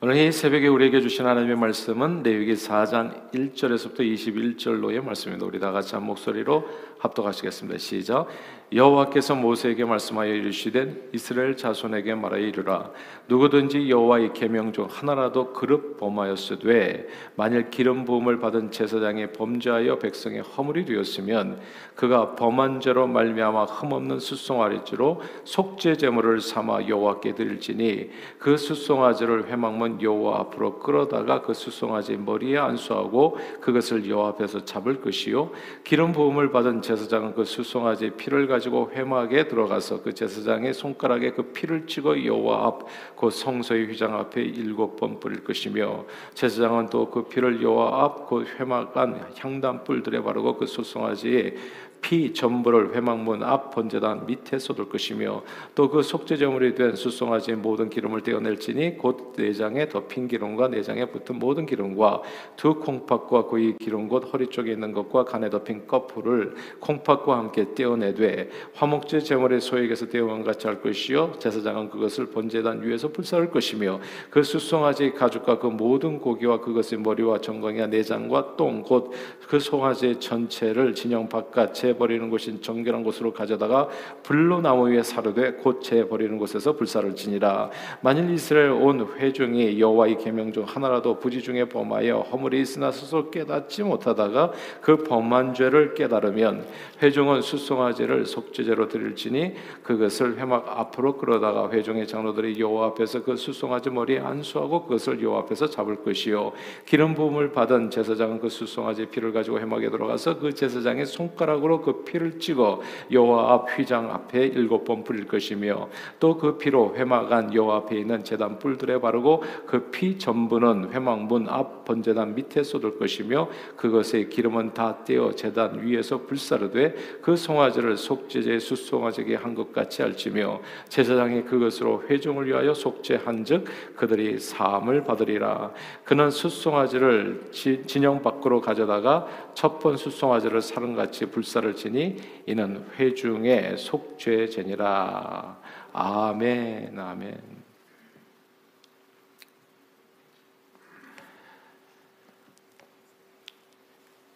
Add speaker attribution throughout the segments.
Speaker 1: 오늘 이 새벽에 우리에게 주신 하나님의 말씀은 레위기 4장 1절에서부터 21절로의 말씀입니다. 우리 다 같이 한 목소리로 합독하시겠습니다. 시작. 여호와께서 모세에게 말씀하여 이르시되 이스라엘 자손에게 말하여 이르라. 누구든지 여호와의 계명 중 하나라도 그릇 범하였으되 만일 기름 부음을 받은 제사장이 범죄하여 백성의 허물이 되었으면 그가 범한 죄로 말미암아 흠없는 수송아리지로 속죄 제물을 삼아 여호와께 드릴지니 그 수송아지를 회막문 여호와 앞으로 끌어다가 그 수송아지 머리에 안수하고 그것을 여호와 앞에서 잡을 것이요. 기름 부음을 받은 제사장은 그 수송아지 피를 가지고 회막에 들어가서 그 제사장의 손가락에 그 피를 찍어 여호와 앞그 성소의 휘장 앞에 일곱 번 뿌릴 것이며 제사장은 또 그 피를 여호와 앞그 회막 안 향단 뿔들에 바르고 그 수송아지에 피 전부를 회막문 앞 번제단 밑에 쏟을 것이며 또 그 속죄제물이 된 수송아지의 모든 기름을 떼어낼지니 곧 내장에 덮인 기름과 내장에 붙은 모든 기름과 두 콩팥과 그의 기름 곧 허리 쪽에 있는 것과 간에 덮인 거풀을 콩팥과 함께 떼어내되 화목제 제물의 소액에서 떼어온 같이 할 것이요 제사장은 그것을 번제단 위에서 불사할 것이며 그 수송아지 가죽과 그 모든 고기와 그것의 머리와 정강이와 내장과 똥 곧 그 송아지 전체를 진영 바깥에 버리는 곳인 정결한 곳으로 가져다가 불로 나무 위에 사르되 곧재 버리는 곳에서 불사를 지니라. 만일 이스라엘 온 회중이 여호와의 계명 중 하나라도 부지 중에 범하여 허물이 있으나 스스로 깨닫지 못하다가 그 범한 죄를 깨달으면 회중은 수송아지를 속죄제로 드릴지니 그것을 회막 앞으로 끌어다가 회중의 장로들이 여호와 앞에서 그 수송아지 머리에 안수하고 그것을 여호와 앞에서 잡을 것이요. 기름 부음을 받은 제사장은 그 수송아지 피를 가지고 회막에 들어가서 그 제사장의 손가락으로 그 피를 찍어 여호와 앞 휘장 앞에 일곱 번 뿌릴 것이며 또 그 피로 회막 안 여호와 앞에 있는 제단 뿔들에 바르고 그 피 전부는 회막문 앞 번제단 밑에 쏟을 것이며 그것의 기름은 다 떼어 제단 위에서 불사르되 그 송아지를 속죄제 수송아지게 한 것 같이 할지며 제사장이 그것으로 회중을 위하여 속죄한즉 그들이 사함을 받으리라. 그는 수송아지를 진영 밖으로 가져다가 첫번 수송아지를 사름같이 불사를 역사를 지니 이는 회중의 속죄제니라. 아멘, 아멘.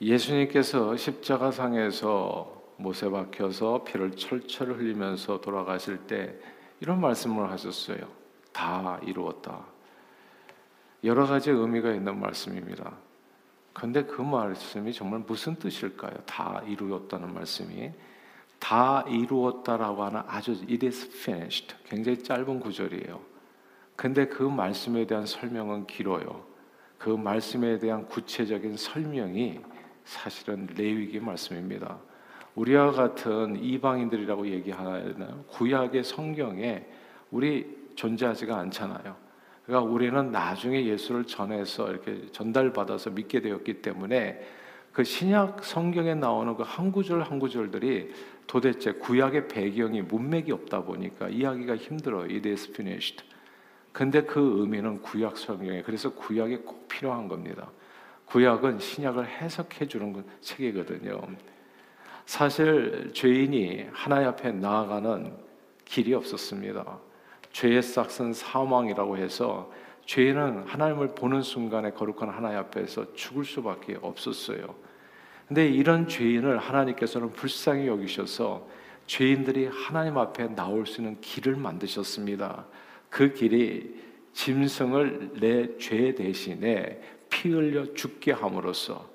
Speaker 1: 예수님께서 십자가상에서 못에 박혀서 피를 철철 흘리면서 돌아가실 때 이런 말씀을 하셨어요. 다 이루었다. 여러 가지 의미가 있는 말씀입니다. 근데 그 말씀이 정말 무슨 뜻일까요? 다 이루었다는 말씀이 다 이루었다라고 하는 아주 it is finished 굉장히 짧은 구절이에요. 근데 그 말씀에 대한 설명은 길어요. 그 말씀에 대한 구체적인 설명이 사실은 레위기 말씀입니다. 우리와 같은 이방인들이라고 얘기하나요? 구약의 성경에 우리 존재하지가 않잖아요. 그러니까 우리는 나중에 예수를 전해서 이렇게 전달받아서 믿게 되었기 때문에 그 신약 성경에 나오는 그 한 구절 한 구절들이 도대체 구약의 배경이 문맥이 없다 보니까 이해하기가 힘들어요. Finished. 근데 그 의미는 구약 성경에 그래서 구약이 꼭 필요한 겁니다. 구약은 신약을 해석해 주는 책이거든요. 사실 죄인이 하나님 앞에 나아가는 길이 없었습니다. 죄의 싹은 사망이라고 해서 죄는 하나님을 보는 순간에 거룩한 하나님 앞에서 죽을 수밖에 없었어요. 근데 이런 죄인을 하나님께서는 불쌍히 여기셔서 죄인들이 하나님 앞에 나올 수 있는 길을 만드셨습니다. 그 길이 짐승을 내 죄 대신에 피 흘려 죽게 함으로써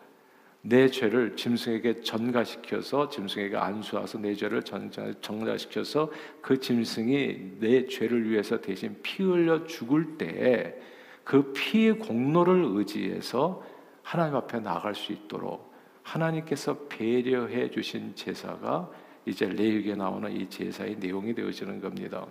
Speaker 1: 내 죄를 짐승에게 전가시켜서 짐승에게 안수하서 내 죄를 전가시켜서 그 짐승이 내 죄를 위해서 대신 피 흘려 죽을 때 그 피의 공로를 의지해서 하나님 앞에 나갈 수 있도록 하나님께서 배려해 주신 제사가 이제 레위기에 나오는 이 제사의 내용이 되어지는 겁니다.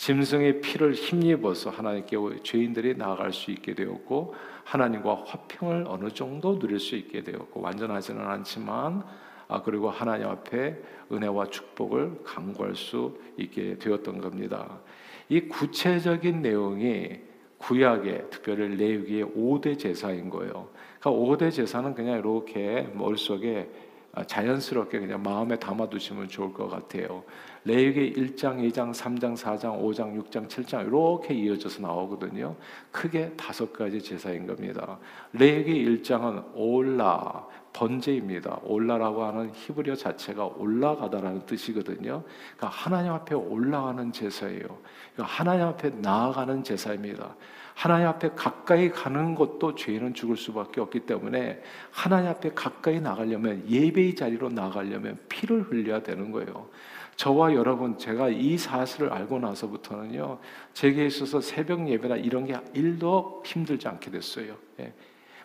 Speaker 1: 짐승의 피를 힘입어서 하나님께 죄인들이 나아갈 수 있게 되었고 하나님과 화평을 어느 정도 누릴 수 있게 되었고 완전하지는 않지만 아 그리고 하나님 앞에 은혜와 축복을 강구할 수 있게 되었던 겁니다. 이 구체적인 내용이 구약의 특별히 레위기의 5대 제사인 거예요. 그러니까 5대 제사는 그냥 이렇게 머릿속에 아, 자연스럽게 그냥 마음에 담아두시면 좋을 것 같아요. 레위기 1장, 2장, 3장, 4장, 5장, 6장, 7장 이렇게 이어져서 나오거든요. 크게 다섯 가지 제사인 겁니다. 레위기 1장은 올라 번제입니다. 올라라고 하는 히브리어 자체가 올라가다라는 뜻이거든요. 그러니까 하나님 앞에 올라가는 제사예요. 그러니까 하나님 앞에 나아가는 제사입니다. 하나님 앞에 가까이 가는 것도 죄는 죽을 수밖에 없기 때문에 하나님 앞에 가까이 나가려면 예배의 자리로 나가려면 피를 흘려야 되는 거예요. 저와 여러분 제가 이 사실을 알고 나서부터는요 제게 있어서 새벽 예배나 이런 게 일도 힘들지 않게 됐어요. 예.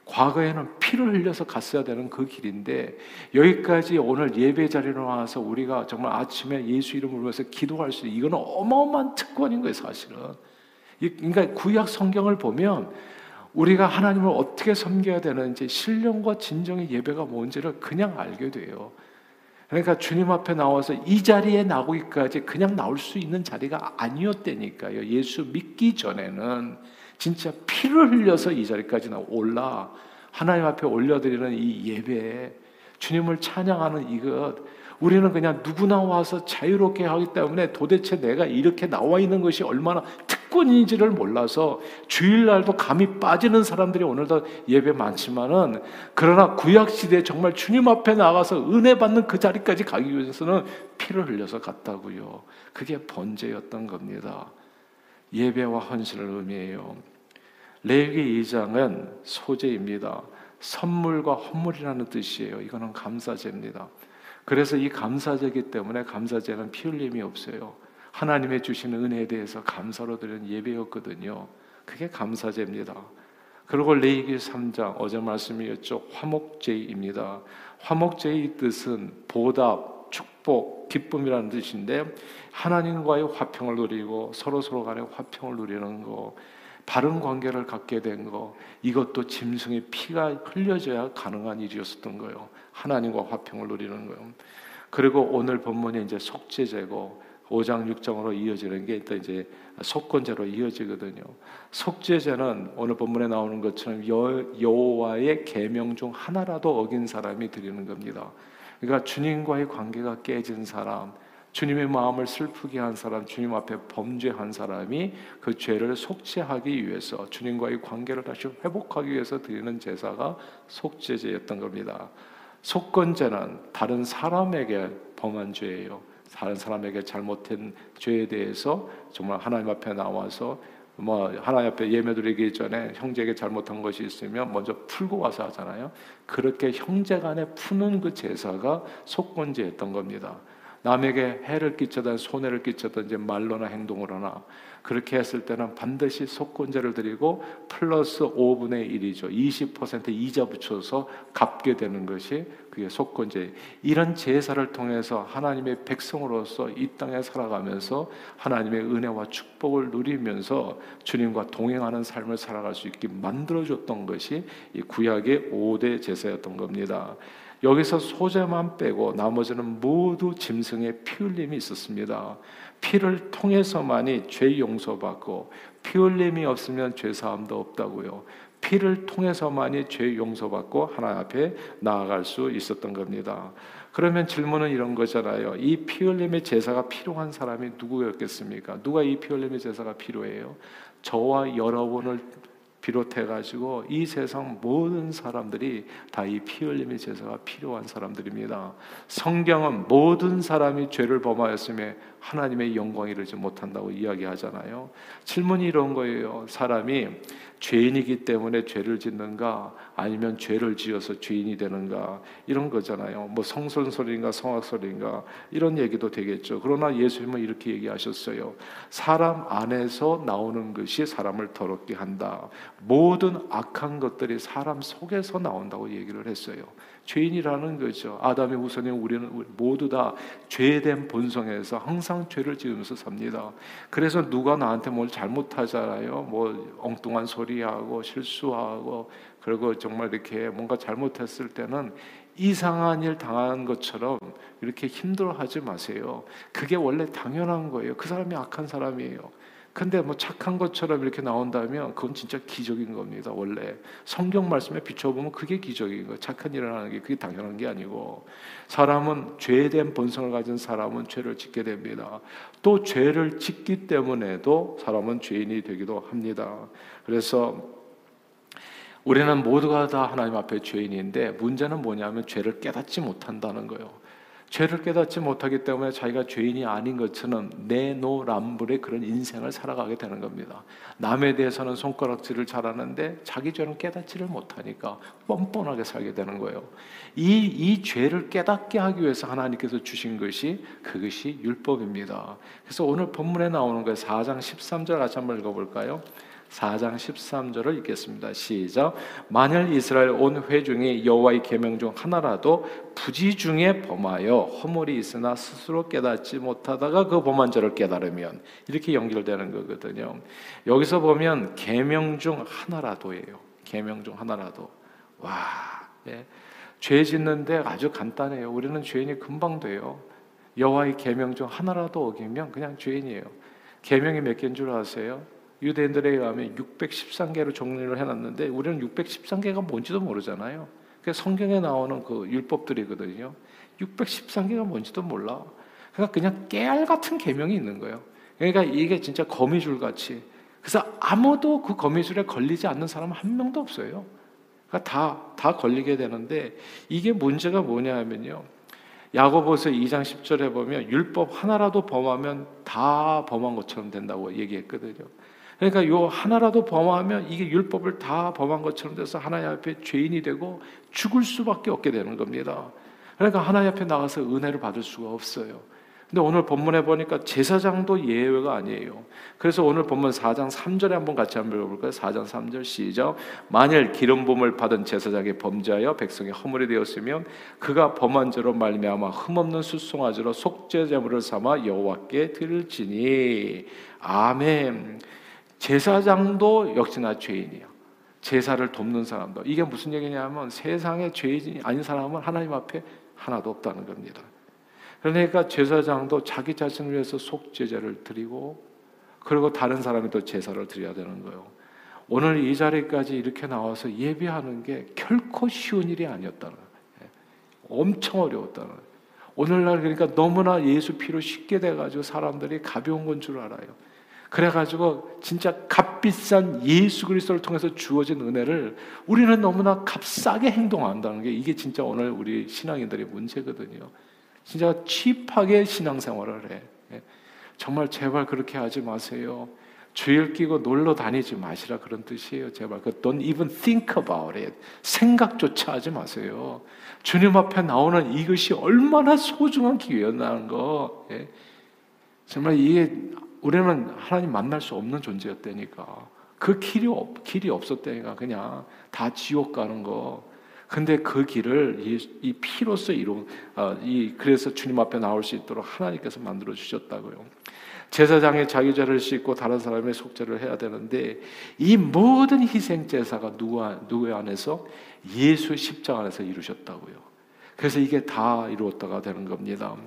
Speaker 1: 과거에는 피를 흘려서 갔어야 되는 그 길인데 여기까지 오늘 예배 자리로 나와서 우리가 정말 아침에 예수 이름을 부르면서 기도할 수 있는 이거는 어마어마한 특권인 거예요 사실은. 그러니까 구약 성경을 보면 우리가 하나님을 어떻게 섬겨야 되는지 신령과 진정의 예배가 뭔지를 그냥 알게 돼요. 그러니까 주님 앞에 나와서 이 자리에 나오기까지 그냥 나올 수 있는 자리가 아니었다니까요. 예수 믿기 전에는 진짜 피를 흘려서 이 자리까지 올라 하나님 앞에 올려드리는 이 예배, 주님을 찬양하는 이것, 우리는 그냥 누구나 와서 자유롭게 하기 때문에 도대체 내가 이렇게 나와 있는 것이 얼마나 특권인지를 몰라서 주일날도 감이 빠지는 사람들이 오늘도 예배 많지만은 그러나 구약 시대에 정말 주님 앞에 나가서 은혜 받는 그 자리까지 가기 위해서는 피를 흘려서 갔다고요. 그게 번제였던 겁니다. 예배와 헌신을 의미해요. 레위 2장은 소제입니다. 선물과 헌물이라는 뜻이에요. 이거는 감사제입니다. 그래서 이 감사제기 때문에 감사제는 피 흘림이 없어요. 하나님의 주시는 은혜에 대해서 감사로 드리는 예배였거든요. 그게 감사제입니다. 그리고 레이기 3장 어제 말씀이었죠. 화목제입니다. 화목제의 뜻은 보답, 축복, 기쁨이라는 뜻인데 하나님과의 화평을 누리고 서로 서로 간의 화평을 누리는 거 바른 관계를 갖게 된 거, 이것도 짐승의 피가 흘려져야 가능한 일이었었던 거예요. 하나님과 화평을 누리는 거예요. 그리고 오늘 본문이 이제 속죄제고 5장 6장으로 이어지는 게또 이제 속건제로 이어지거든요. 속죄제는 오늘 본문에 나오는 것처럼 여호와의 계명 중 하나라도 어긴 사람이 드리는 겁니다. 그러니까 주님과의 관계가 깨진 사람, 주님의 마음을 슬프게 한 사람, 주님 앞에 범죄한 사람이 그 죄를 속죄하기 위해서 주님과의 관계를 다시 회복하기 위해서 드리는 제사가 속죄제였던 겁니다. 속건제는 다른 사람에게 범한 죄예요. 다른 사람에게 잘못한 죄에 대해서 정말 하나님 앞에 나와서 뭐 하나님 앞에 예매드리기 전에 형제에게 잘못한 것이 있으면 먼저 풀고 와서 하잖아요. 그렇게 형제간에 푸는 그 제사가 속건제였던 겁니다. 남에게 해를 끼쳐든 손해를 끼쳤든지 말로나 행동으로나 그렇게 했을 때는 반드시 속건제를 드리고 플러스 5분의 1이죠. 20% 이자 붙여서 갚게 되는 것이 그게 속건제. 이런 제사를 통해서 하나님의 백성으로서 이 땅에 살아가면서 하나님의 은혜와 축복을 누리면서 주님과 동행하는 삶을 살아갈 수 있게 만들어 줬던 것이 이 구약의 5대 제사였던 겁니다. 여기서 소재만 빼고 나머지는 모두 짐승의 피 흘림이 있었습니다. 피를 통해서만이 죄 용서받고 피 흘림이 없으면 죄 사함도 없다고요. 피를 통해서만이 죄 용서받고 하나님 앞에 나아갈 수 있었던 겁니다. 그러면 질문은 이런 거잖아요. 이 피 흘림의 제사가 필요한 사람이 누구였겠습니까? 누가 이 피 흘림의 제사가 필요해요? 저와 여러분을 비롯해 가지고 이 세상 모든 사람들이 다 이 피 흘림의 제사가 필요한 사람들입니다. 성경은 모든 사람이 죄를 범하였음에 하나님의 영광 이르지 못한다고 이야기하잖아요. 질문이 이런 거예요. 사람이 죄인이기 때문에 죄를 짓는가 아니면 죄를 지어서 죄인이 되는가 이런 거잖아요. 뭐 성선설인가 성악설인가 이런 얘기도 되겠죠. 그러나 예수님은 이렇게 얘기하셨어요. 사람 안에서 나오는 것이 사람을 더럽게 한다. 모든 악한 것들이 사람 속에서 나온다고 얘기를 했어요. 죄인이라는 거죠. 아담의 후손인 우리는 모두 다 죄된 본성에서 항상 죄를 지으면서 삽니다. 그래서 누가 나한테 뭘 잘못하잖아요. 뭐 엉뚱한 소리하고 실수하고 그리고 정말 이렇게 뭔가 잘못했을 때는 이상한 일 당한 것처럼 이렇게 힘들어하지 마세요. 그게 원래 당연한 거예요. 그 사람이 악한 사람이에요. 근데 뭐 착한 것처럼 이렇게 나온다면 그건 진짜 기적인 겁니다. 원래 성경 말씀에 비춰보면 그게 기적인 거예요. 착한 일을 하는 게 그게 당연한 게 아니고 사람은 죄된 본성을 가진 사람은 죄를 짓게 됩니다. 또 죄를 짓기 때문에도 사람은 죄인이 되기도 합니다. 그래서 우리는 모두가 다 하나님 앞에 죄인인데 문제는 뭐냐면 죄를 깨닫지 못한다는 거예요. 죄를 깨닫지 못하기 때문에 자기가 죄인이 아닌 것처럼 내노란불의 그런 인생을 살아가게 되는 겁니다. 남에 대해서는 손가락질을 잘하는데 자기 죄는 깨닫지를 못하니까 뻔뻔하게 살게 되는 거예요. 이, 이 죄를 깨닫게 하기 위해서 하나님께서 주신 것이 그것이 율법입니다. 그래서 오늘 본문에 나오는 거예요. 4장 13절 같이 한번 읽어볼까요? 4장 13절을 읽겠습니다. 시작. 만일 이스라엘 온 회중이 여호와의 계명 중 하나라도 부지 중에 범하여 허물이 있으나 스스로 깨닫지 못하다가 그 범한 죄를 깨달으면 이렇게 연결되는 거거든요. 여기서 보면 계명 중 하나라도예요. 계명 중 하나라도. 와. 예. 죄 짓는데 아주 간단해요. 우리는 죄인이 금방 돼요. 여호와의 계명 중 하나라도 어기면 그냥 죄인이에요. 계명이 몇 개인 줄 아세요? 유대인들에 의하면 613개로 정리를 해놨는데 우리는 613개가 뭔지도 모르잖아요. 그 성경에 나오는 그 율법들이거든요. 613개가 뭔지도 몰라. 그러니까 그냥 깨알 같은 계명이 있는 거예요. 그러니까 이게 진짜 거미줄 같이. 그래서 아무도 그 거미줄에 걸리지 않는 사람 한 명도 없어요. 그러니까 다, 다 걸리게 되는데 이게 문제가 뭐냐 하면요. 야고보서 2장 10절에 보면 율법 하나라도 범하면 다 범한 것처럼 된다고 얘기했거든요. 그러니까 요 하나라도 범하면 이게 율법을 다 범한 것처럼 돼서 하나님 앞에 죄인이 되고 죽을 수밖에 없게 되는 겁니다. 그러니까 하나님 앞에 나가서 은혜를 받을 수가 없어요. 근데 오늘 본문에 보니까 제사장도 예외가 아니에요. 그래서 오늘 본문 4장 3절에 한번 같이 한번 읽어볼까요? 4장 3절 시작. 만일 기름 부음을 받은 제사장이 범죄하여 백성의 허물이 되었으면 그가 범한 죄로 말미암아 흠없는 수송아지로 속죄 제물을 삼아 여호와께 드릴지니 아멘. 제사장도 역시나 죄인이에요. 제사를 돕는 사람도 이게 무슨 얘기냐면 세상에 죄인이 아닌 사람은 하나님 앞에 하나도 없다는 겁니다. 그러니까 제사장도 자기 자신을 위해서 속죄제를 드리고 그리고 다른 사람이 또 제사를 드려야 되는 거예요. 오늘 이 자리까지 이렇게 나와서 예배하는 게 결코 쉬운 일이 아니었다는 거예요. 엄청 어려웠다는 거예요. 오늘날 그러니까 너무나 예수 피로 쉽게 돼가지고 사람들이 가벼운 건 줄 알아요. 그래가지고 진짜 값비싼 예수 그리스도를 통해서 주어진 은혜를 우리는 너무나 값싸게 행동한다는 게 이게 진짜 오늘 우리 신앙인들의 문제거든요. 진짜 칩하게 신앙생활을 해. 예. 정말 제발 그렇게 하지 마세요. 주일 끼고 놀러 다니지 마시라 그런 뜻이에요. 제발 그 don't even think about it. 생각조차 하지 마세요. 주님 앞에 나오는 이것이 얼마나 소중한 기회였다는 거. 예. 정말 이게 우리는 하나님 만날 수 없는 존재였다니까. 그 길이, 없, 길이 없었다니까. 그냥 다 지옥 가는 거. 근데 그 길을 이, 이 피로서 이룬, 어, 이, 그래서 주님 앞에 나올 수 있도록 하나님께서 만들어 주셨다고요. 제사장의 자기 죄를 씻고 다른 사람의 속죄를 해야 되는데 이 모든 희생 제사가 누구 누구 안에서 예수 십자가 안에서 이루셨다고요. 그래서 이게 다 이루었다가 되는 겁니다.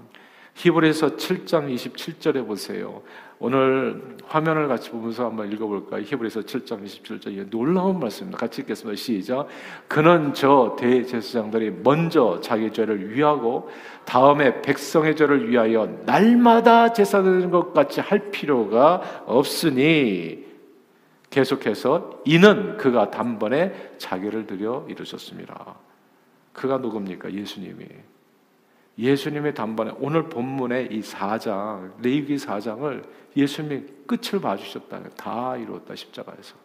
Speaker 1: 히브리서 7장 27절에 보세요. 오늘 화면을 같이 보면서 한번 읽어볼까요? 히브리서 7장 27절 놀라운 말씀입니다. 같이 읽겠습니다. 시작. 그는 저 대제사장들이 먼저 자기 죄를 위하고 다음에 백성의 죄를 위하여 날마다 제사 드리는 것 같이 할 필요가 없으니 계속해서 이는 그가 단번에 자기를 드려 이루셨습니다. 그가 누굽니까? 예수님이. 예수님의 단번에 오늘 본문의 이 4장 레위기 4장을 예수님이 끝을 봐주셨다. 다 이루었다 십자가에서.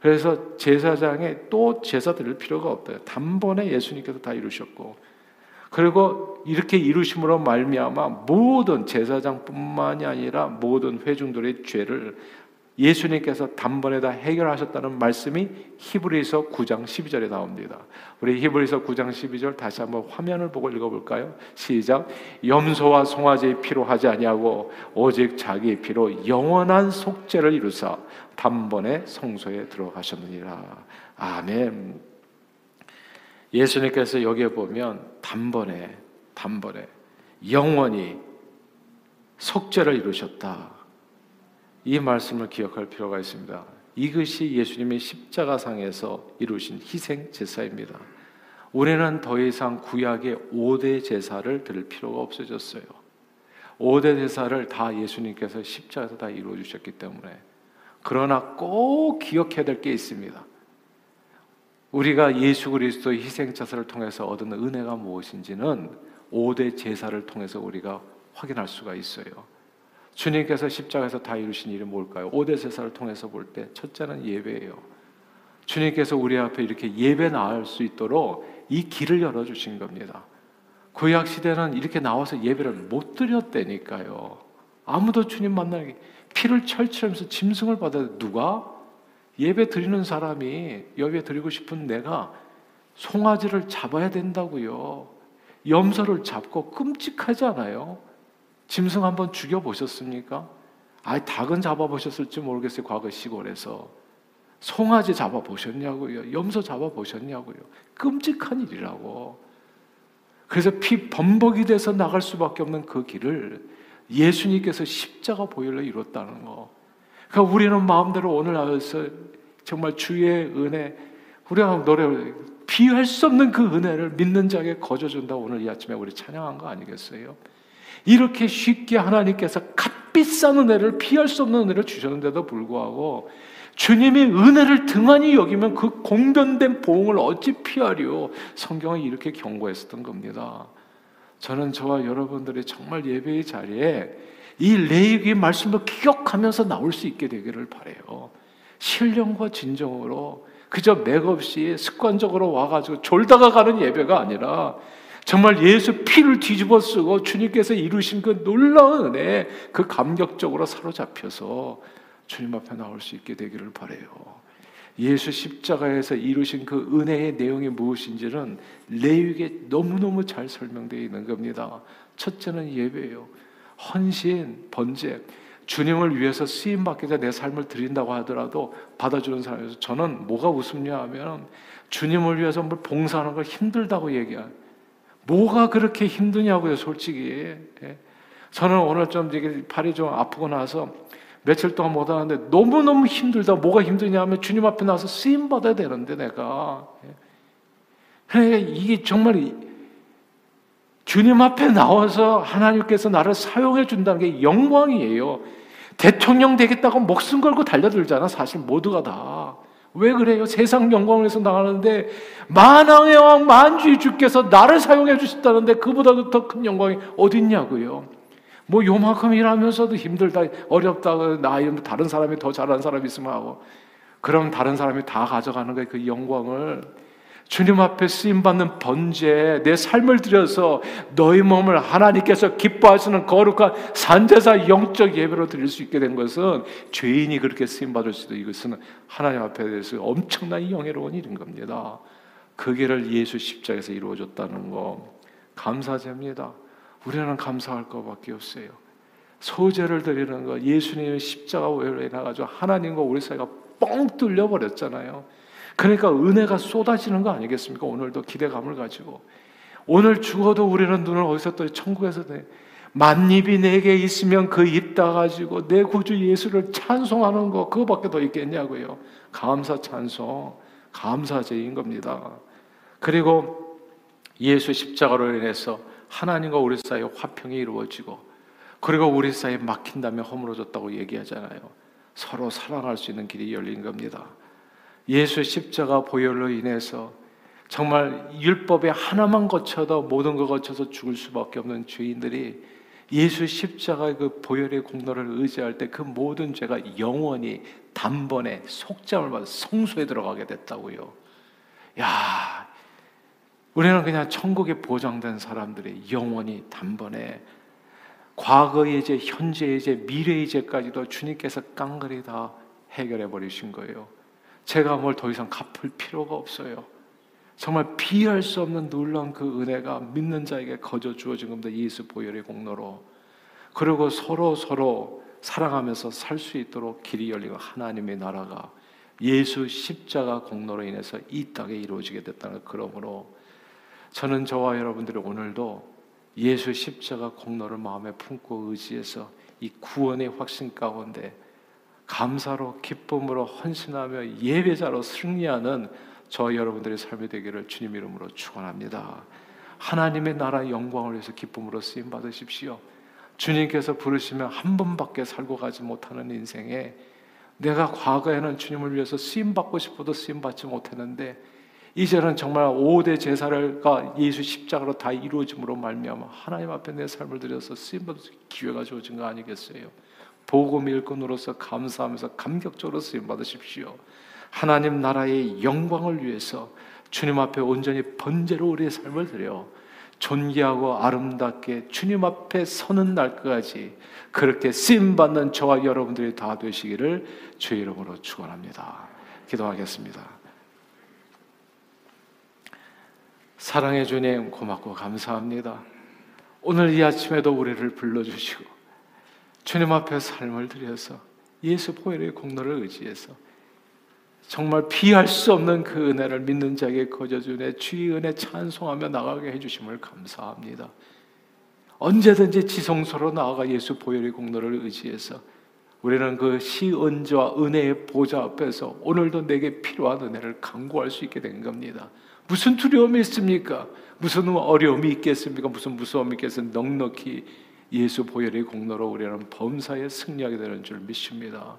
Speaker 1: 그래서 제사장에 또 제사 드릴 필요가 없다. 단번에 예수님께서 다 이루셨고 그리고 이렇게 이루심으로 말미암아 모든 제사장뿐만이 아니라 모든 회중들의 죄를 예수님께서 단번에 다 해결하셨다는 말씀이 히브리서 9장 12절에 나옵니다. 우리 히브리서 9장 12절 다시 한번 화면을 보고 읽어볼까요? 시작. 염소와 송아지의 피로 하지 아니하고 오직 자기의 피로 영원한 속죄를 이루사 단번에 성소에 들어가셨느니라. 아멘. 예수님께서 여기에 보면 단번에 단번에 영원히 속죄를 이루셨다. 이 말씀을 기억할 필요가 있습니다. 이것이 예수님의 십자가상에서 이루신 희생 제사입니다. 우리는 더 이상 구약의 5대 제사를 드릴 필요가 없어졌어요. 5대 제사를 다 예수님께서 십자가에서 다 이루어 주셨기 때문에 그러나 꼭 기억해야 될 게 있습니다. 우리가 예수 그리스도의 희생 자사를 통해서 얻은 은혜가 무엇인지는 5대 제사를 통해서 우리가 확인할 수가 있어요. 주님께서 십자가에서 다 이루신 일이 뭘까요? 5대 제사를 통해서 볼 때 첫째는 예배예요. 주님께서 우리 앞에 이렇게 예배 나올 수 있도록 이 길을 열어 주신 겁니다. 구약 시대는 이렇게 나와서 예배를 못 드렸다니까요. 아무도 주님 만나기 피를 철철하면서 짐승을 받아 누가 예배 드리는 사람이 예배 드리고 싶은 내가 송아지를 잡아야 된다고요. 염소를 잡고 끔찍하지 않아요? 짐승 한번 죽여 보셨습니까? 아, 닭은 잡아 보셨을지 모르겠어요. 과거 시골에서 송아지 잡아 보셨냐고요. 염소 잡아 보셨냐고요. 끔찍한 일이라고. 그래서 피 범벅이 돼서 나갈 수밖에 없는 그 길을 예수님께서 십자가 보혈로 이뤘다는 거. 그러니까 우리는 마음대로 오늘 알아서 정말 주의 은혜, 우리가 노래 비할 수 없는 그 은혜를 믿는 자에게 거저준다 오늘 이 아침에 우리 찬양한 거 아니겠어요? 이렇게 쉽게 하나님께서 값비싼 은혜를 피할 수 없는 은혜를 주셨는데도 불구하고 주님이 은혜를 등한히 여기면 그 공변된 보응을 어찌 피하리요? 성경은 이렇게 경고했었던 겁니다. 저는 저와 여러분들이 정말 예배의 자리에 이 레이기 말씀을 기억하면서 나올 수 있게 되기를 바래요. 신령과 진정으로 그저 맥없이 습관적으로 와가지고 졸다가 가는 예배가 아니라 정말 예수 피를 뒤집어 쓰고 주님께서 이루신 그 놀라운 은혜 그 감격적으로 사로잡혀서 주님 앞에 나올 수 있게 되기를 바래요. 예수 십자가에서 이루신 그 은혜의 내용이 무엇인지는 레위기에 너무너무 잘 설명되어 있는 겁니다. 첫째는 예배예요. 헌신, 번제. 주님을 위해서 쓰임 받기 위내 삶을 드린다고 하더라도 받아주는 사람에서 저는 뭐가 우습냐 하면 주님을 위해서 뭘 봉사하는 걸 힘들다고 얘기한 뭐가 그렇게 힘드냐고요, 솔직히. 예. 저는 오늘 좀 이게 팔이 좀 아프고 나서 며칠 동안 못 하는데 너무너무 힘들다. 뭐가 힘드냐 하면 주님 앞에 나서 쓰임 받아야 되는데 내가. 예. 그러니까 이게 정말 주님 앞에 나와서 하나님께서 나를 사용해 준다는 게 영광이에요. 대통령 되겠다고 목숨 걸고 달려들잖아. 사실 모두가 다. 왜 그래요? 세상 영광을 위해서 나가는데 만왕의 왕 만주의 주께서 나를 사용해 주셨다는데 그보다도 더큰 영광이 어딨냐고요. 뭐 요만큼 일하면서도 힘들다, 어렵다, 나이 다른 사람이 더 잘하는 사람이 있으면 하고 그럼 다른 사람이 다 가져가는 거예요. 그 영광을 주님 앞에 쓰임 받는 번제, 내 삶을 들여서 너희 몸을 하나님께서 기뻐하시는 거룩한 산제사 영적 예배로 드릴 수 있게 된 것은 죄인이 그렇게 쓰임 받을 수도 이것은 하나님 앞에 대해서 엄청난 영예로운 일인 겁니다. 그 길을 예수 십자에서 이루어졌다는 거 감사제입니다. 우리는 감사할 것밖에 없어요. 소재를 드리는 거 예수님의 십자가 오해로 인해 가지고 하나님과 우리 사이가 뻥 뚫려 버렸잖아요. 그러니까 은혜가 쏟아지는 거 아니겠습니까? 오늘도 기대감을 가지고. 오늘 죽어도 우리는 눈을 어디서 또 천국에서 내 만입이 내게 있으면 그입다 가지고 내 구주 예수를 찬송하는 거 그거밖에 더 있겠냐고요. 감사 찬송, 감사제인 겁니다. 그리고 예수 십자가로 인해서 하나님과 우리 사이에 화평이 이루어지고 그리고 우리 사이에 막힌다면 허물어졌다고 얘기하잖아요. 서로 사랑할 수 있는 길이 열린 겁니다. 예수 십자가 보혈로 인해서 정말 율법의 하나만 거쳐도 모든 걸 거쳐서 죽을 수밖에 없는 죄인들이 예수 십자가의 그 보혈의 공로를 의지할 때 그 모든 죄가 영원히 단번에 속잠을 받아 성소에 들어가게 됐다고요. 야, 우리는 그냥 천국에 보장된 사람들이 영원히 단번에 과거의 죄, 현재의 죄, 미래의 죄까지도 주님께서 깡그리 다 해결해 버리신 거예요. 제가 뭘 더 이상 갚을 필요가 없어요. 정말 비할 수 없는 놀라운 그 은혜가 믿는 자에게 거저 주어진 겁니다. 예수 보혈의 공로로. 그리고 서로 서로 사랑하면서 살 수 있도록 길이 열리고 하나님의 나라가 예수 십자가 공로로 인해서 이 땅에 이루어지게 됐다는 그러므로 저는 저와 여러분들이 오늘도 예수 십자가 공로를 마음에 품고 의지해서 이 구원의 확신 가운데 감사로 기쁨으로 헌신하며 예배자로 승리하는 저 여러분들의 삶이 되기를 주님 이름으로 축원합니다. 하나님의 나라 영광을 위해서 기쁨으로 쓰임 받으십시오. 주님께서 부르시면 한 번밖에 살고 가지 못하는 인생에 내가 과거에는 주님을 위해서 쓰임 받고 싶어도 쓰임 받지 못했는데 이제는 정말 5대 제사를가 예수 십자가로 다 이루어짐으로 말미암아 하나님 앞에 내 삶을 드려서 쓰임 받을 기회가 주어진 거 아니겠어요? 복음 일꾼으로서 감사하면서 감격적으로 쓰임 받으십시오. 하나님 나라의 영광을 위해서 주님 앞에 온전히 번제로 우리의 삶을 드려 존귀하고 아름답게 주님 앞에 서는 날까지 그렇게 쓰임 받는 저와 여러분들이 다 되시기를 주의 이름으로 축원합니다. 기도하겠습니다. 사랑해 주님 고맙고 감사합니다. 오늘 이 아침에도 우리를 불러주시고 주님 앞에 삶을 드려서 예수 보혈의 공로를 의지해서 정말 비할 수 없는 그 은혜를 믿는 자에게 거저주네 주의 은혜 찬송하며 나가게 해주심을 감사합니다. 언제든지 지성소로 나아가 예수 보혈의 공로를 의지해서 우리는 그 시은지와 은혜의 보좌 앞에서 오늘도 내게 필요한 은혜를 강구할 수 있게 된 겁니다. 무슨 두려움이 있습니까? 무슨 어려움이 있겠습니까? 무슨 무서움이 있겠습니까? 넉넉히 예수 보혈의 공로로 우리는 범사에 승리하게 되는 줄 믿습니다.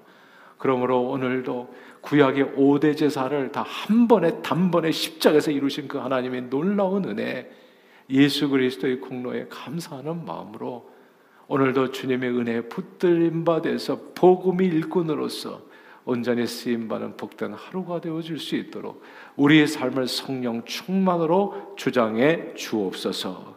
Speaker 1: 그러므로 오늘도 구약의 5대 제사를 다 한 번에 단번에 십자가에서 이루신 그 하나님의 놀라운 은혜 예수 그리스도의 공로에 감사하는 마음으로 오늘도 주님의 은혜에 붙들림 받아서 복음의 일꾼으로서 온전히 쓰임 받는 복된 하루가 되어질 수 있도록 우리의 삶을 성령 충만으로 주장해 주옵소서.